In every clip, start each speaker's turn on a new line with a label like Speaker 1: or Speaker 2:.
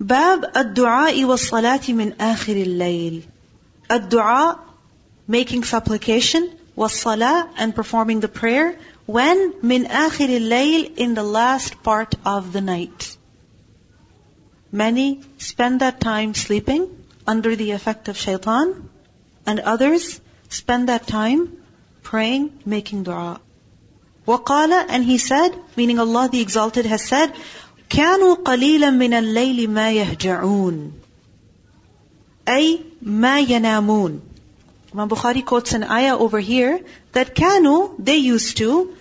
Speaker 1: باب الدعاء والصلاة من آخر الليل. الدعاء, making supplication, والصلاة, and performing the prayer, when من آخر الليل, in the last part of the night. Many spend that time sleeping under the effect of shaitan, and others spend that time praying, making dua. وقال, and he said, meaning Allah the Exalted has said, كانوا قليلا من الليل ما يهجعون أي ما ينامون Imam Bukhari quotes an ayah over here that كانوا, they used to,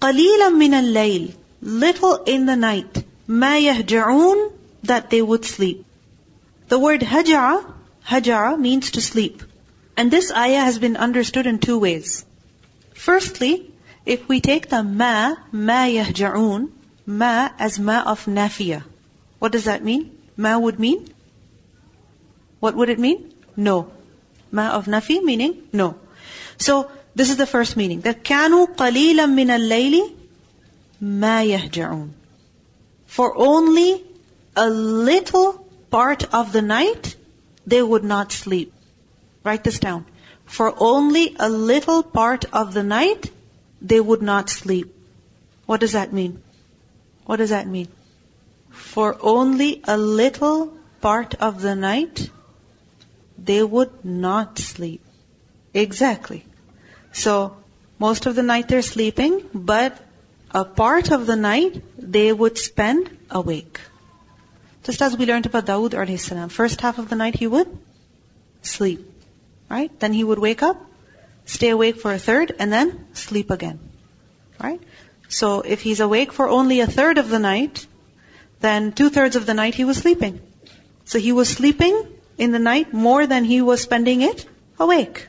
Speaker 1: قليلا من الليل, little in the night, ما يهجعون, that they would sleep. The word haja'a, haja'a means to sleep. And this ayah has been understood in two ways. Firstly, if we take the ma, ma yahja'un, ma as ma of nafiya. What does that mean? Ma would mean? What would it mean? No. Ma of nafi meaning no. So this is the first meaning. The kanu qalilam min al ma yahja'un. For only a little part of the night, they would not sleep. Write this down. For only a little part of the night, they would not sleep. What does that mean? What does that mean? For only a little part of the night, they would not sleep. Exactly. So, most of the night they're sleeping, but a part of the night they would spend awake. Just as we learned about Dawood alayhi salam. First half of the night he would sleep. Right? Then he would wake up, stay awake for a third, and then sleep again. Right? So if he's awake for only a third of the night, then two thirds of the night he was sleeping. So he was sleeping in the night more than he was spending it awake.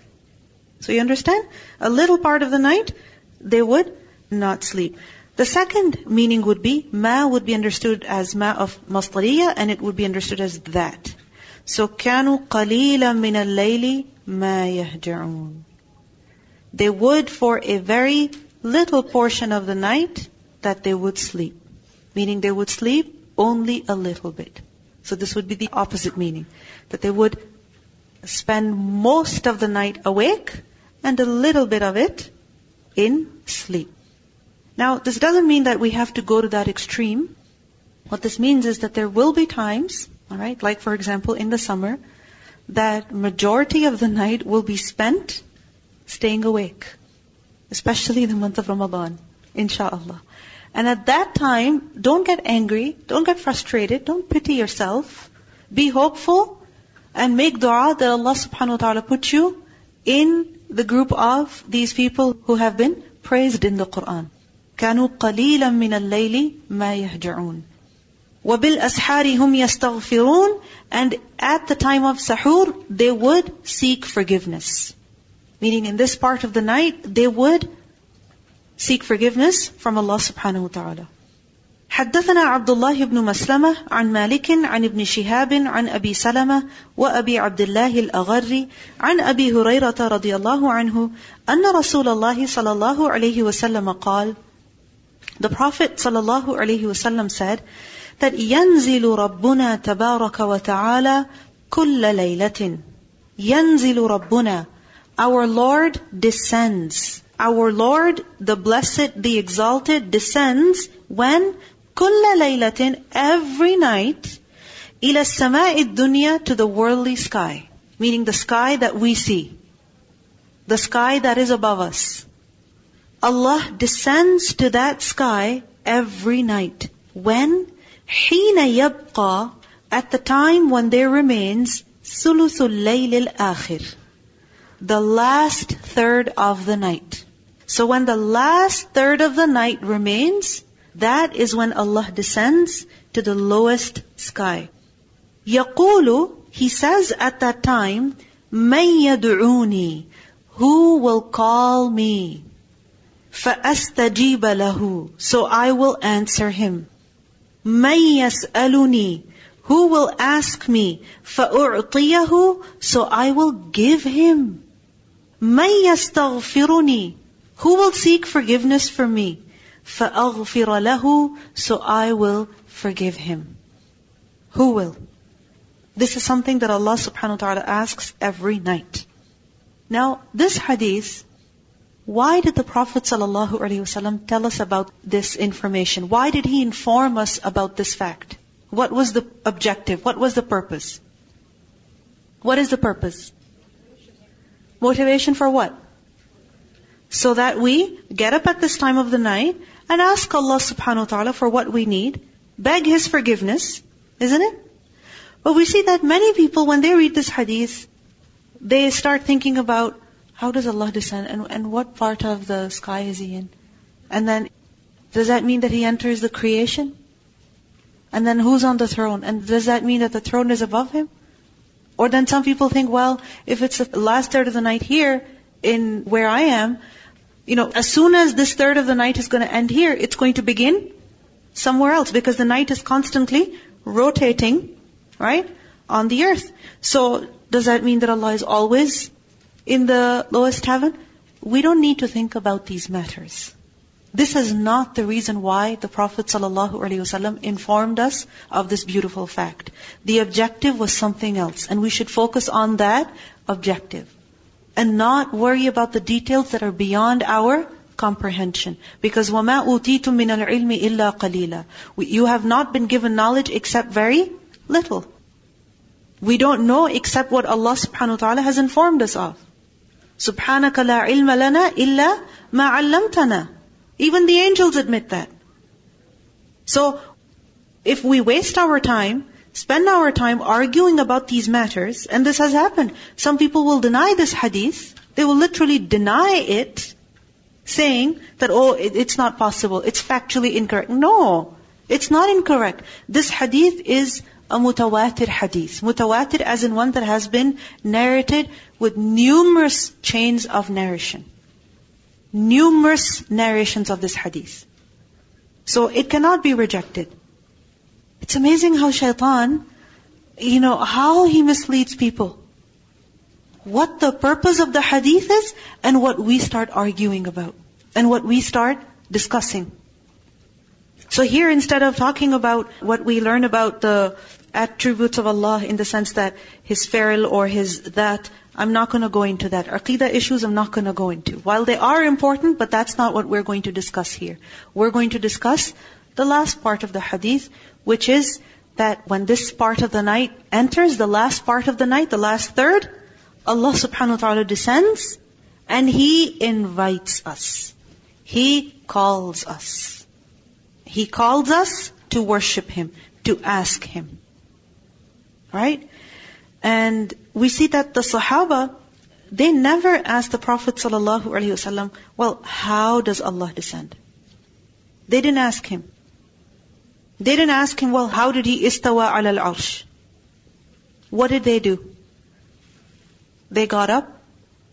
Speaker 1: So you understand? A little part of the night, they would not sleep. The second meaning would be, ma would be understood as ma of masdariya and it would be understood as that. So, كانوا قليلا من الليل ما يهجعون. They would for a very little portion of the night that they would sleep. Meaning they would sleep only a little bit. So this would be the opposite meaning. That they would spend most of the night awake and a little bit of it in sleep. Now, this doesn't mean that we have to go to that extreme. What this means is that there will be times, alright, like for example in the summer, that majority of the night will be spent staying awake Especially in the month of Ramadan, inshallah. And at that time, don't get angry, don't get frustrated, don't pity yourself. Be hopeful and make dua that Allah subhanahu wa ta'ala put you in the group of these people who have been praised in the Quran. كانوا قليلا من الليل ما يهجعون وبالأسحار هم يستغفرون and at the time of sahur they would seek forgiveness meaning in this part of the night they would seek forgiveness from Allah subhanahu wa ta'ala حدثنا عبد الله بن مسلمة عن مالك عن ابن شهاب عن أبي سلمة وأبي عبد الله الأغري عن أبي هريرة رضي الله عنه أن رسول الله صلى الله عليه وسلم قال The Prophet ﷺ said that ينزل ربنا تبارك وتعالى كل ليلة ينزل ربنا Our Lord descends. Our Lord, the Blessed, the Exalted, descends when كل ليلة every night إلى السماء الدنيا to the worldly sky. Meaning the sky that we see. The sky that is above us. Allah descends to that sky every night. When? حين يبقى at the time when there remains ثلث الليل الآخر the last third of the night. So when the last third of the night remains, that is when Allah descends to the lowest sky. يقول, he says at that time, من يدعوني, who will call me? فَأَسْتَجِيبَ لَهُ So I will answer him. مَن يَسْأَلُنِي Who will ask me? فَأُعْطِيَهُ So I will give him. مَن يَسْتَغْفِرُنِي Who will seek forgiveness for me? فَأَغْفِرَ لَهُ So I will forgive him. Who will? This is something that Allah subhanahu wa ta'ala asks every night. Now, this hadith, why did the Prophet sallallahu alaihi wasallam tell us about this information? Why did he inform us about this fact? What was the objective? What was the purpose? What is the purpose? Motivation for what? So that we get up at this time of the night and ask Allah subhanahu wa ta'ala for what we need, beg His forgiveness, isn't it? But we see that many people, when they read this hadith, they start thinking about how does Allah descend and, and what part of the sky is He in? And then, does that mean that He enters the creation? And then who's on the throne? And does that mean that the throne is above Him? Or then some people think, well, if it's the last third of the night here, in where I am, you know, as soon as this third of the night is going to end here, it's going to begin somewhere else because the night is constantly rotating right? On the earth. So, does that mean that Allah is always in the lowest heaven? We don't need to think about these matters. This is not the reason why the Prophet ﷺ informed us of this beautiful fact. The objective was something else, and we should focus on that objective. And not worry about the details that are beyond our comprehension. Because وَمَا أُوتِيتُم مِّنَ الْعِلْمِ إِلَّا قَلِيلًا You have not been given knowledge except very little. We don't know except what Allah subhanahu wa ta'ala has informed us of. سبحانك لا علم لنا إلا ما علمتنا. even the angels admit that. So, if we waste our time, spend our time arguing about these matters, and this has happened. Some people will deny this hadith. They will literally deny it, saying that, oh, it's not possible. It's factually incorrect. No, it's not incorrect. This hadith is a mutawatir hadith. Mutawatir as in one that has been narrated with numerous chains of narration. Numerous narrations of this hadith. So it cannot be rejected. It's amazing how shaitan, you know, how he misleads people. What the purpose of the hadith is and what we start arguing about. And what we start discussing. So here, instead of talking about what we learn about the attributes of Allah in the sense that His fi'l or His that, I'm not going to go into that. Aqidah issues I'm not going to go into. While they are important, but that's not what we're going to discuss here. We're going to discuss the last part of the hadith, which is that when this part of the night enters, the last part of the night, the last third, Allah subhanahu wa ta'ala descends and He invites us. He calls us. He calls us to worship Him, to ask Him. Right? And we see that the Sahaba, they never asked the Prophet ﷺ, well, how does Allah descend? They didn't ask him. They didn't ask him, well, how did he istawa ala al-arsh? What did they do? They got up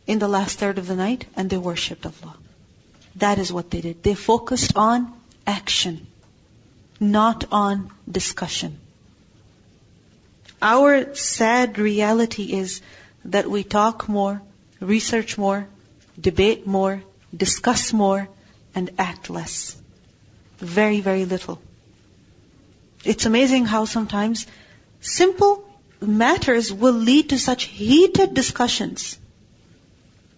Speaker 1: in the last third of the night and they worshipped Allah. That is what they did. They focused on action not on discussion. Our sad reality is that we talk more, research more, debate more, discuss more, and act less. Very, very little. It's amazing how sometimes simple matters will lead to such heated discussions.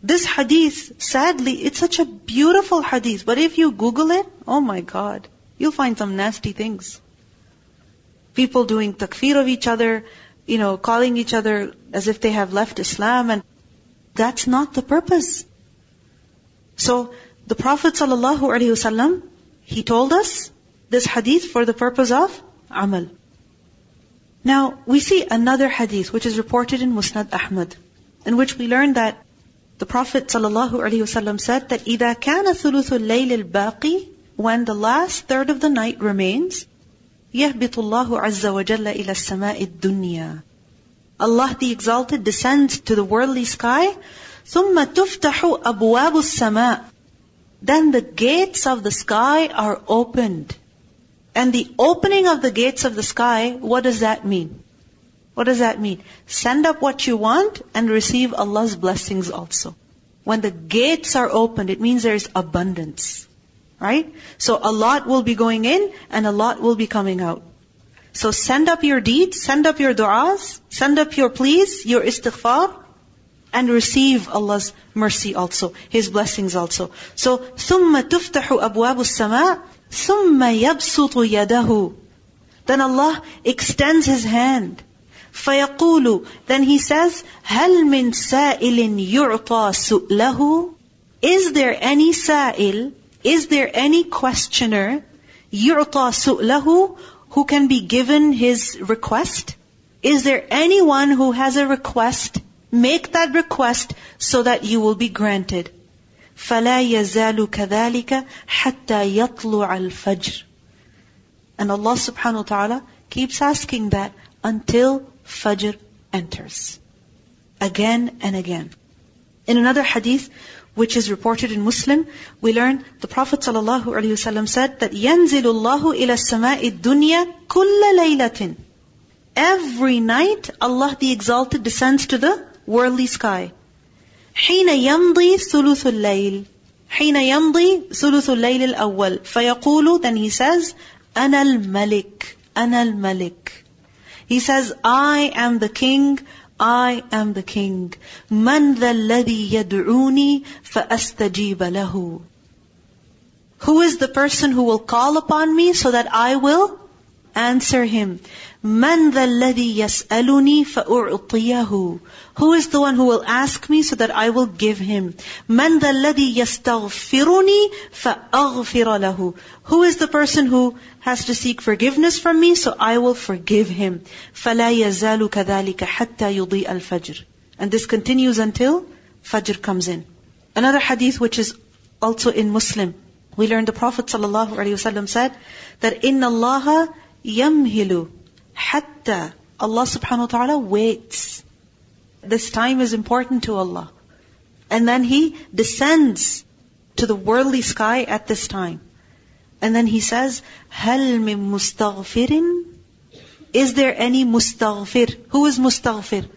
Speaker 1: This hadith, sadly, it's such a beautiful hadith, but if you Google it, oh my God, you'll find some nasty things. People doing takfir of each other, you know, calling each other as if they have left Islam and that's not the purpose. So, the Prophet ﷺ, he told us this hadith for the purpose of amal. Now, we see another hadith which is reported in Musnad Ahmad, in which we learn that the Prophet ﷺ said that إِذَا كَانَ ثُلُثُ اللَّيْلِ الْبَاقِي when the last third of the night remains, يهبط الله عز وجل إلى السماء الدنيا. Allah the Exalted descends to the worldly sky, ثم تفتح أبواب السماء. Then the gates of the sky are opened. And the opening of the gates of the sky, what does that mean? What does that mean? Send up what you want and receive Allah's blessings also. When the gates are opened, it means there is abundance. Right? So a lot will be going in and a lot will be coming out. So send up your deeds, send up your du'as, send up your pleas, your istighfar, and receive Allah's mercy also, His blessings also. So, ثُمَّ تُفْتَحُ أَبْوَابُ السَّمَاءِ ثُمَّ يَبْسُطُ يَدَهُ Then Allah extends His hand. فَيَقُولُ Then He says, هَلْ مِن سَائِلٍ يُعْطَى سُؤْلَهُ Is there any sa'il, is there any questioner, يُعْطَى سُؤْلَهُ Who can be given his request? Is there anyone who has a request Make that request so that you will be granted. فَلَا يَزَالُ كَذَلِكَ حَتَّى يَطْلُعَ الْفَجْرِ And Allah subhanahu wa ta'ala keeps asking that until Fajr enters. Again and again. In another hadith, which is reported in Muslim, we learn the Prophet ﷺ said that يَنزِلُ اللَّهُ إِلَى السَّمَاءِ الدُّنْيَا كُلَّ لَيْلَةٍ Every night, Allah the Exalted descends to the worldly sky. حين يمضي ثلث الليل حين يمضي ثلث الليل الأول فيقول then he says أنا الملك أنا الملك He says I am the king I am the king من ذا الذي يدعوني فأستجيب له Who is the person who will call upon me so that I will answer him من ذا الذي يسألني فأعطيه Who is the one who will ask me so that I will give him? من ذا الذي يستغفرني فأغفر له Who is the person who has to seek forgiveness from me so I will forgive him? فلا يزال كذلك حتى يضيء الفجر And this continues until Fajr comes in. Another hadith which is also in Muslim. We learned the Prophet ﷺ said that إِنَّ اللَّهَ يَمْهِلُ Hatta. Allah subhanahu wa ta'ala waits. This time is important to Allah. And then He descends to the worldly sky at this time. And then He says, هَلْ مِن مُسْتَغْفِرٍ Is there any mustaghfir? Who is mustaghfir?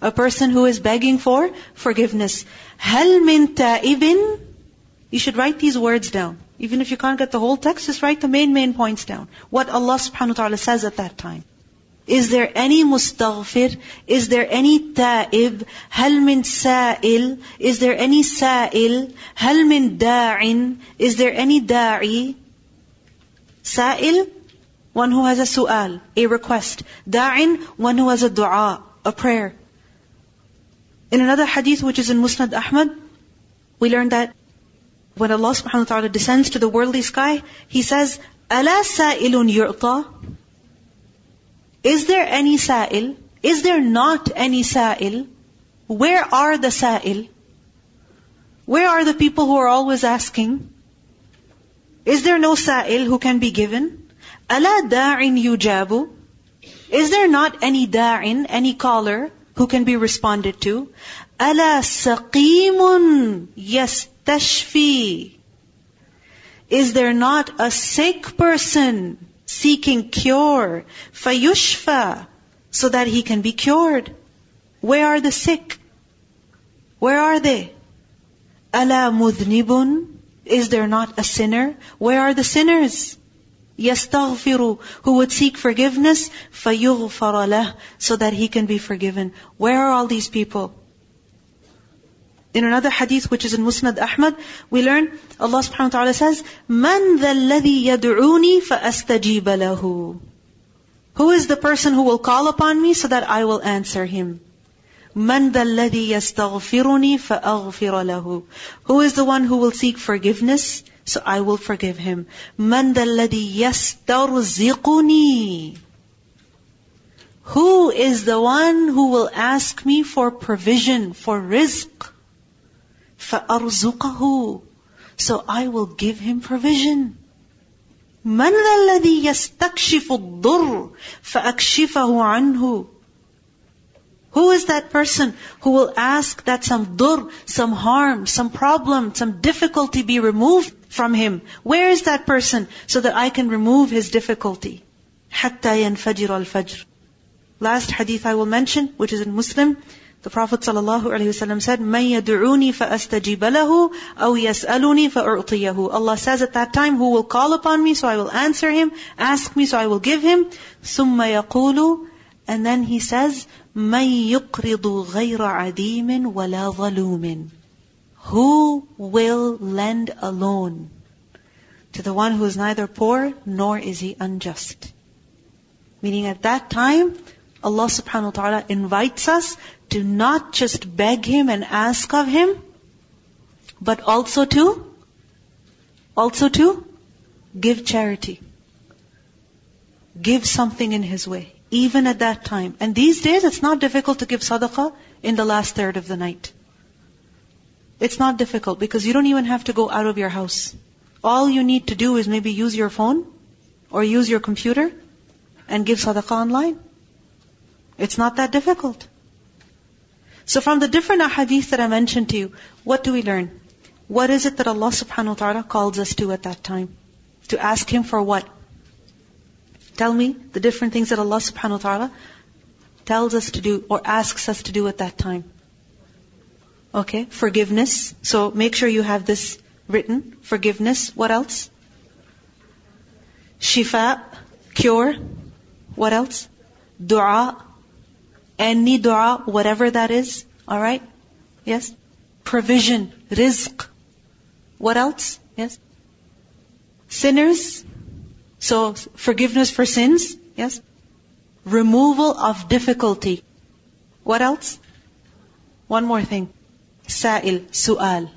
Speaker 1: A person who is begging for forgiveness. هَلْ مِن تَائِبٍ you should write these words down. Even if you can't get the whole text, just write the main, main points down. What Allah subhanahu wa ta'ala says at that time. Is there any mustaghfir? Is there any ta'ib? Hal min sa'il? Is there any sa'il? Hal min da'in? Is there any da'i? Sa'il? One who has a su'al, a request. Da'in? One who has a dua, a prayer. In another hadith which is in Musnad Ahmad, we learn that when Allah subhanahu wa ta'ala descends to the worldly sky, He says, أَلَا سَائِلٌ يُعْطَى Is there any sa'il? Is there not any sa'il? Where are the sa'il? Where are the people who are always asking? Is there no sa'il who can be given? أَلَا دَاعٍ يُجَابُ Is there not any da'in, any caller who can be responded to? أَلَا سَقِيمٌ Yes, tashfi. Is there not a sick person seeking cure? Fayushfa. So that he can be cured. Where are the sick? Where are they? Ala mudnibun. Is there not a sinner? Where are the sinners? Yastaghfiru, who would seek forgiveness, lah, so that he can be forgiven. Where are all these people? In another hadith which is in Musnad Ahmad, we learn Allah subhanahu wa ta'ala says, مَنْ ذَا الَّذِي يَدْعُونِي فَأَسْتَجِيبَ لَهُ Who is the person who will call upon me so that I will answer him? مَنْ ذَا الَّذِي يَسْتَغْفِرُنِي فَأَغْفِرَ لَهُ Who is the one who will seek forgiveness? So I will forgive him. مَنْ ذَا الَّذِي يَسْتَرْزِقُنِي Who is the one who will ask me for provision, for rizq? فَأَرْزُقَهُ So I will give him provision. مَنْ ذَا الَّذِي يَسْتَكْشِفُ الضُّرِّ فَأَكْشِفَهُ عَنْهُ Who is that person who will ask that some dur, some harm, some problem, some difficulty be removed from him? Where is that person so that I can remove his difficulty? حَتَّى يَنْفَجِرَ الْفَجْرِ Last hadith I will mention, which is in Muslim, The Prophet ﷺ said, مَن يَدْعُونِي فَأَسْتَجِيبَ لَهُ أَوْ يَسْأَلُنِي فَأُعْطِيَهُ Allah says at that time, who will call upon me, so I will answer him, ask me, so I will give him. ثُمَّ يَقُولُ And then he says, مَن يُقْرِضُ غَيْرَ عَدِيمٍ وَلَا ظَلُومٍ Who will lend a loan to the one who is neither poor nor is he unjust? Meaning at that time, Allah subhanahu wa ta'ala invites us to not just beg Him and ask of Him, but also to, also to give charity. Give something in His way, even at that time. And these days, it's not difficult to give sadaqah in the last third of the night. It's not difficult because you don't even have to go out of your house. All you need to do is maybe use your phone or use your computer and give sadaqah online. It's not that difficult. So from the different ahadith that I mentioned to you, what do we learn? What is it that Allah subhanahu wa ta'ala calls us to at that time? To ask Him for what? Tell me the different things that Allah subhanahu wa ta'ala tells us to do or asks us to do at that time. Okay, forgiveness. So make sure you have this written. Forgiveness. What else? Shifa, cure. What else? Dua, any dua, whatever that is. Alright? Yes? Provision, rizq. What else? Yes? Sinners. So, forgiveness for sins. Yes? Removal of difficulty. What else? One more thing. Sa'il, su'al.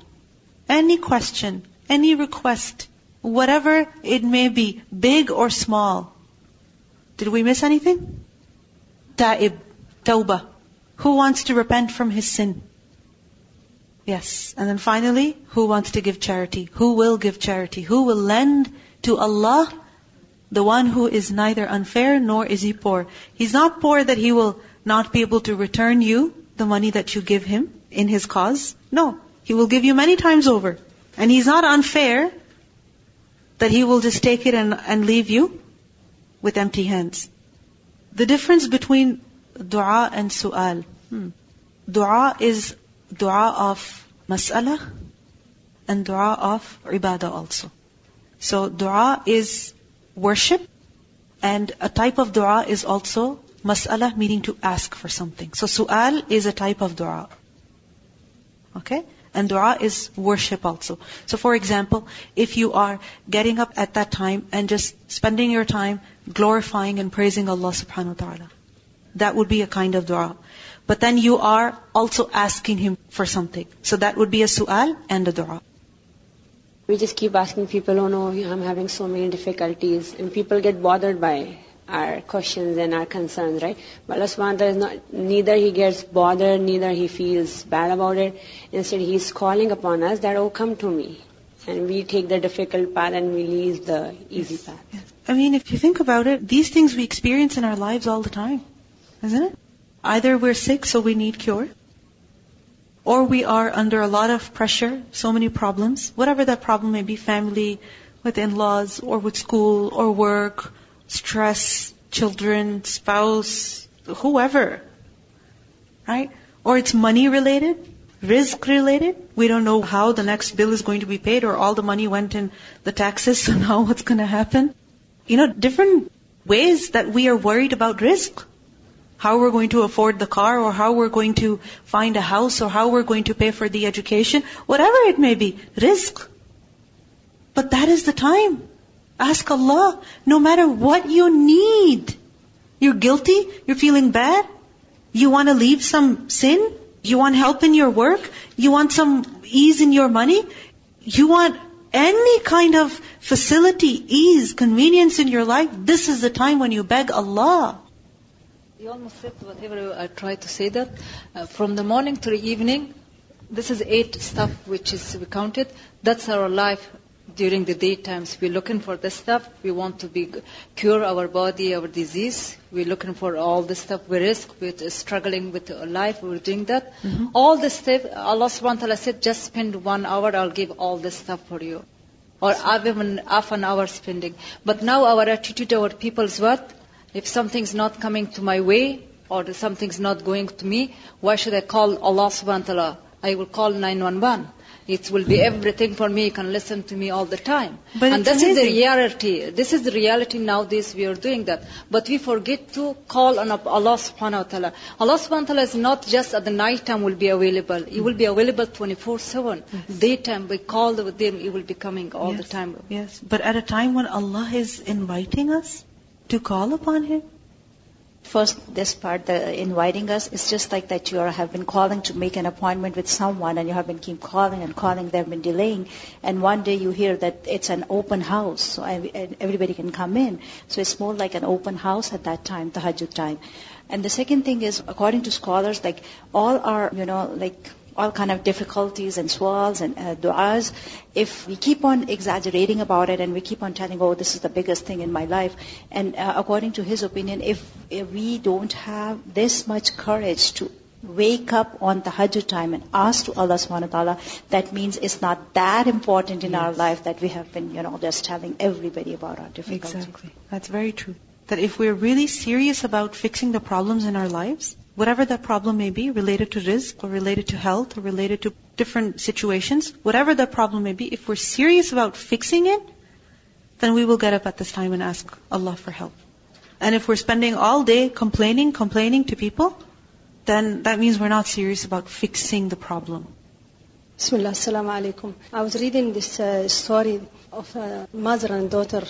Speaker 1: Any question, any request, whatever it may be, big or small. Did we miss anything? Ta'ib, Tawbah. Who wants to repent from his sin? Yes. And then finally, who wants to give charity? Who will give charity? Who will lend to Allah? The one who is neither unfair nor is he poor. He's not poor that he will not be able to return you the money that you give him in his cause. No. He will give you many times over. And he's not unfair that he will just take it and, and leave you with empty hands. The difference between dua and su'al. Hmm. Dua is dua of mas'ala and dua of ibadah also. So dua is worship and a type of dua is also mas'ala meaning to ask for something. So su'al is a type of dua. Okay? And dua is worship also. So for example, if you are getting up at that time and just spending your time glorifying and praising Allah subhanahu wa ta'ala. That would be a kind of dua. But then you are also asking Him for something. So that would be a su'al and a dua.
Speaker 2: We just keep asking people, oh no, I'm having so many difficulties. And people get bothered by our questions and our concerns, right? But Allah subhanahu is not, neither He gets bothered, neither He feels bad about it. Instead, He's calling upon us that, oh, come to me. And we take the difficult path and we leave the easy path.
Speaker 1: I mean, if you think about it, these things we experience in our lives all the time. Isn't it? Either we're sick, so we need cure, or we are under a lot of pressure, so many problems, whatever that problem may be, family, with in-laws, or with school, or work, stress, children, spouse, whoever. Right? Or it's money related, rizq related. We don't know how the next bill is going to be paid or all the money went in the taxes, so now what's going to happen? You know, different ways that we are worried about rizq how we're going to afford the car or how we're going to find a house or how we're going to pay for the education, whatever it may be, rizq. But that is the time. Ask Allah, no matter what you need. You're guilty, you're feeling bad, you want to leave some sin, you want help in your work, you want some ease in your money, you want any kind of facility, ease, convenience in your life, this is the time when you beg Allah.
Speaker 3: You almost said whatever I tried to say that. Uh, from the morning to the evening, this is eight stuff which is we counted. That's our life during the daytimes. We're looking for this stuff. We want to be cure our body, our disease. We're looking for all this stuff. We risk with struggling with life. We're doing that. Mm-hmm. All this stuff, Allah subhanahu wa ta'ala said, just spend one hour, I'll give all this stuff for you. Or even half an hour spending. But now our attitude, our people's what? If something's not coming to my way, or something's not going to me, why should I call Allah subhanahu wa ta'ala? I will call 911. It will be everything for me. You can listen to me all the time.
Speaker 1: But
Speaker 3: and this is the reality. This is the reality nowadays we are doing that. But we forget to call on Allah subhanahu wa ta'ala. Allah subhanahu wa ta'ala is not just at the night time will be available. He will be available 24-7. Daytime, we call with him, he will be coming all the time.
Speaker 1: Yes, but at a time when Allah is inviting us to call upon Him.
Speaker 4: First, this part, the inviting us, it's just like that you have been calling to make an appointment with someone and you have been keep calling and calling, they've been delaying, and one day you hear that it's an open house, so everybody can come in. So it's more like an open house at that time, the tahajjud time. And the second thing is, according to scholars, like all our, you know, like all kind of difficulties and su'als and uh, du'as, if we keep on exaggerating about it and we keep on telling, oh, this is the biggest thing in my life, and uh, according to his opinion, if, if we don't have this much courage to wake up on tahajjud time and ask to Allah subhanahu wa ta'ala, that means it's not that important in our life that we have been, you know, just telling everybody about our difficulties.
Speaker 1: Exactly. That's very true. That if we're really serious about fixing the problems in our lives, whatever that problem may be, related to rizq or related to health or related to different situations, whatever that problem may be, if we're serious about fixing it, then we will get up at this time and ask Allah for help. And if we're spending all day complaining, complaining to people, then that means we're not serious about fixing the problem.
Speaker 5: Bismillah, assalamu alaikum. I was reading this uh, story of a mother and daughter.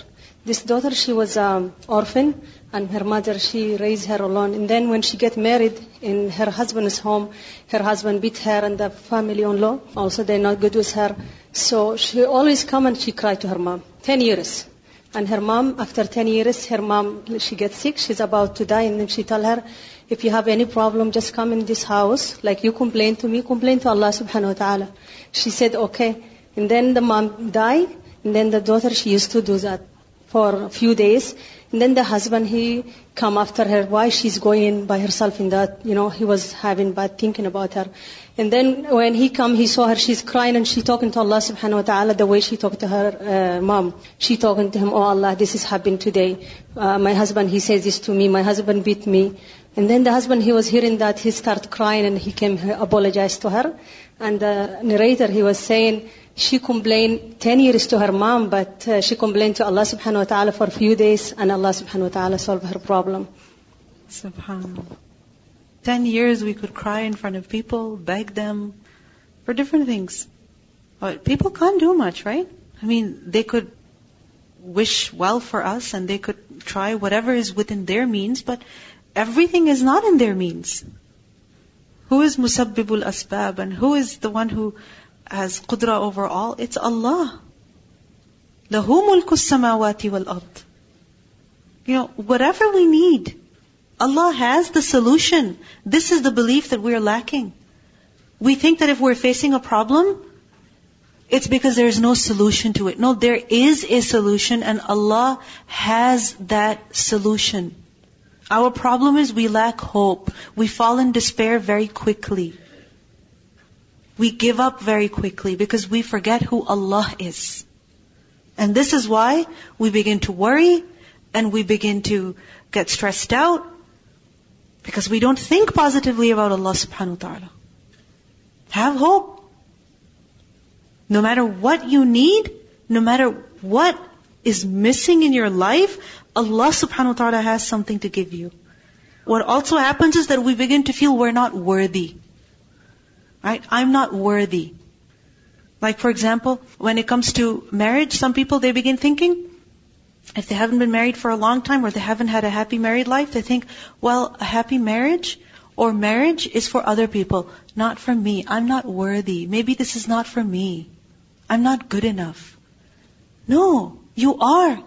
Speaker 5: This daughter, she was um, orphan, and her mother, she raised her alone. And then when she get married in her husband's home, her husband beat her and the family-in-law. Also, they're not good with her. So she always come and she cry to her mom. Ten years. And her mom, after 10 years, her mom, she gets sick, she's about to die, and then she tell her, if you have any problem, just come in this house, like you complain to me, complain to Allah subhanahu wa ta'ala. She said, okay. And then the mom died, and then the daughter, she used to do that for a few days. And then the husband, he come after her, why she's going by herself in that, you know, he was having bad thinking about her. And then when he come, he saw her, she's crying and she talking to Allah subhanahu wa ta'ala the way she talked to her uh, mom. She talking to him, oh Allah, this is happened today. Uh, my husband, he says this to me. My husband beat me. And then the husband, he was hearing that, he started crying and he came, he apologized to her. And the narrator, he was saying, she complained 10 years to her mom, but uh, she complained to Allah subhanahu wa ta'ala for a few days and Allah subhanahu wa ta'ala solved her problem.
Speaker 1: Subhanallah. Ten years we could cry in front of people, beg them for different things. But people can't do much, right? I mean, they could wish well for us and they could try whatever is within their means, but everything is not in their means. Who is musabbibul asbab and who is the one who has qudra over all? It's Allah. Mulku samawati wal ard. You know, whatever we need, Allah has the solution. This is the belief that we are lacking. We think that if we're facing a problem, it's because there is no solution to it. No, there is a solution and Allah has that solution. Our problem is we lack hope. We fall in despair very quickly. We give up very quickly because we forget who Allah is. And this is why we begin to worry and we begin to get stressed out because we don't think positively about Allah subhanahu wa ta'ala. Have hope. No matter what you need, no matter what is missing in your life, Allah subhanahu wa ta'ala has something to give you. What also happens is that we begin to feel we're not worthy. Right? I'm not worthy. Like for example, when it comes to marriage, some people they begin thinking, if they haven't been married for a long time or they haven't had a happy married life, they think, well, a happy marriage or marriage is for other people, not for me. I'm not worthy. Maybe this is not for me. I'm not good enough. No, you are.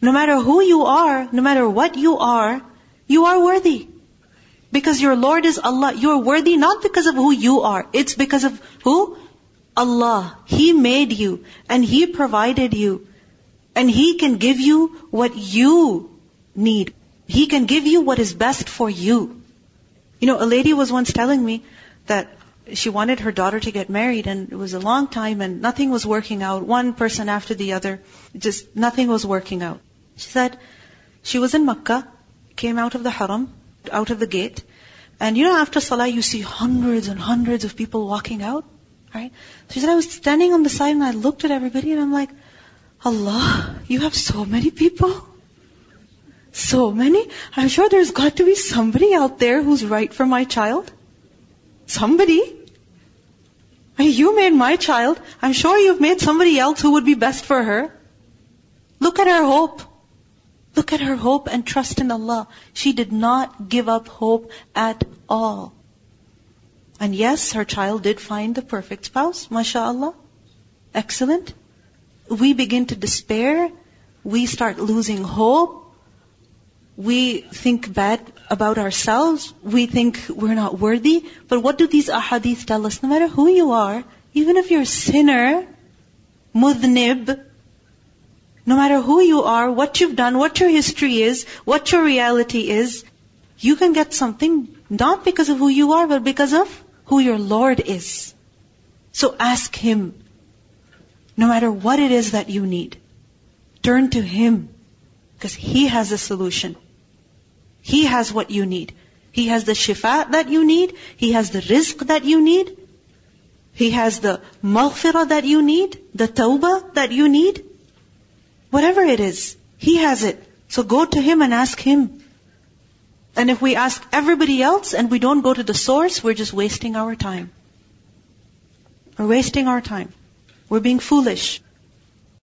Speaker 1: No matter who you are, no matter what you are, you are worthy. Because your Lord is Allah. You are worthy not because of who you are. It's because of who? Allah. He made you and He provided you. And He can give you what you need. He can give you what is best for you. You know, a lady was once telling me that she wanted her daughter to get married and it was a long time and nothing was working out. One person after the other, just nothing was working out. She said she was in Makkah, came out of the haram, out of the gate. And you know, after Salah, you see hundreds and hundreds of people walking out, right? So she said, I was standing on the side and I looked at everybody and I'm like, Allah, you have so many people. So many. I'm sure there's got to be somebody out there who's right for my child. Somebody. You made my child. I'm sure you've made somebody else who would be best for her. Look at her hope. Look at her hope and trust in Allah. She did not give up hope at all. And yes, her child did find the perfect spouse, mashallah. Excellent. We begin to despair. We start losing hope. We think bad about ourselves. We think we're not worthy. But what do these ahadith tell us? No matter who you are, even if you're a sinner, mudnib, no matter who you are, what you've done, what your history is, what your reality is, you can get something not because of who you are, but because of who your Lord is. So ask Him. No matter what it is that you need, turn to Him. Because He has a solution. He has what you need. He has the shifa that you need. He has the rizq that you need. He has the maghfirah that you need, the tawbah that you need. Whatever it is, He has it. So go to Him and ask Him. And if we ask everybody else and we don't go to the source, we're just wasting our time. We're wasting our time. We're being foolish.